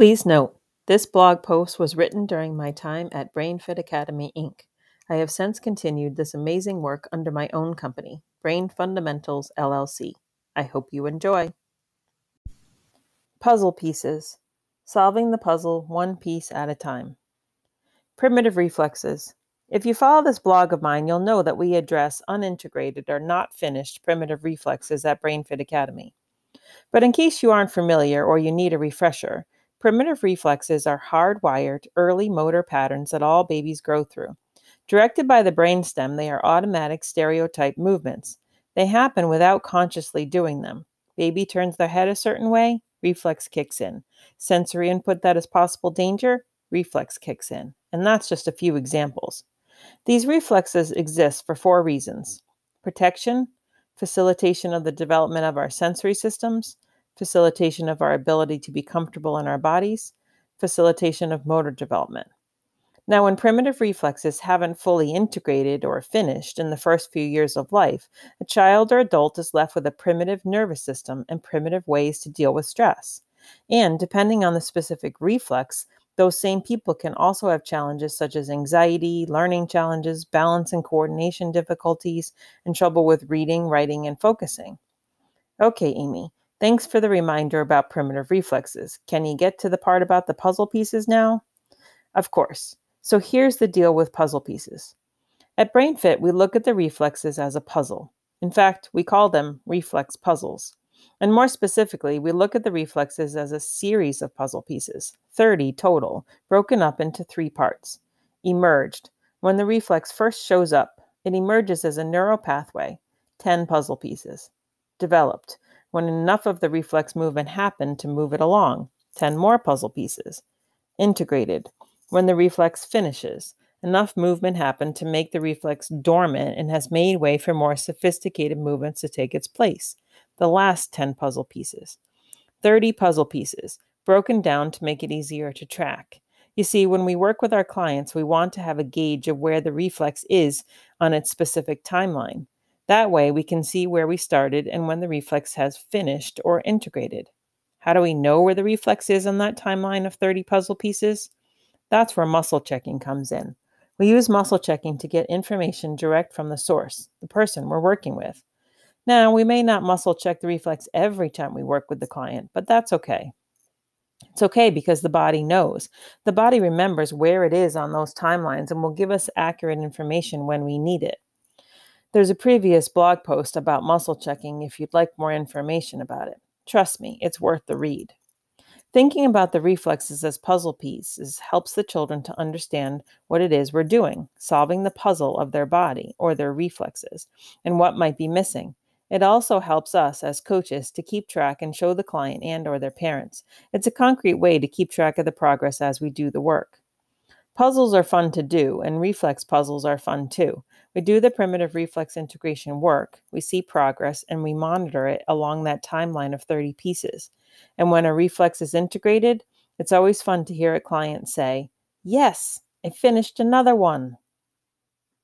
Please note, this blog post was written during my time at BrainFit Academy, Inc. I have since continued this amazing work under my own company, Brain Fundamentals LLC. I hope you enjoy. Puzzle pieces. Solving the puzzle one piece at a time. Primitive reflexes. If you follow this blog of mine, you'll know that we address unintegrated or not finished primitive reflexes at BrainFit Academy. But in case you aren't familiar or you need a refresher, primitive reflexes are hardwired early motor patterns that all babies grow through. Directed by the brainstem, they are automatic stereotype movements. They happen without consciously doing them. Baby turns their head a certain way, reflex kicks in. Sensory input that is possible danger, reflex kicks in. And that's just a few examples. These reflexes exist for four reasons protection, facilitation of the development of our sensory systems, facilitation of our ability to be comfortable in our bodies, facilitation of motor development. Now, when primitive reflexes haven't fully integrated or finished in the first few years of life, a child or adult is left with a primitive nervous system and primitive ways to deal with stress. And depending on the specific reflex, those same people can also have challenges such as anxiety, learning challenges, balance and coordination difficulties, and trouble with reading, writing, and focusing. Okay, Amy, thanks for the reminder about primitive reflexes. Can you get to the part about the puzzle pieces now? Of course. So here's the deal with puzzle pieces. At BrainFit, we look at the reflexes as a puzzle. In fact, we call them reflex puzzles. And more specifically, we look at the reflexes as a series of puzzle pieces, 30 total, broken up into three parts. Emerged. When the reflex first shows up, it emerges as a neural pathway, 10 puzzle pieces. Developed. When enough of the reflex movement happened to move it along, 10 more puzzle pieces. Integrated. When the reflex finishes, enough movement happened to make the reflex dormant and has made way for more sophisticated movements to take its place the last 10 puzzle pieces. 30 puzzle pieces, broken down to make it easier to track. You see, when we work with our clients, we want to have a gauge of where the reflex is on its specific timeline. That way, we can see where we started and when the reflex has finished or integrated. How do we know where the reflex is on that timeline of 30 puzzle pieces? That's where muscle checking comes in. We use muscle checking to get information direct from the source, the person we're working with. Now, we may not muscle check the reflex every time we work with the client, but that's okay. It's okay because the body knows. The body remembers where it is on those timelines and will give us accurate information when we need it. There's a previous blog post about muscle checking if you'd like more information about it. Trust me, it's worth the read. Thinking about the reflexes as puzzle pieces helps the children to understand what it is we're doing, solving the puzzle of their body or their reflexes, and what might be missing. It also helps us as coaches to keep track and show the client and or their parents. It's a concrete way to keep track of the progress as we do the work. Puzzles are fun to do, and reflex puzzles are fun too. We do the primitive reflex integration work, we see progress, and we monitor it along that timeline of 30 pieces. And when a reflex is integrated, it's always fun to hear a client say, Yes, I finished another one.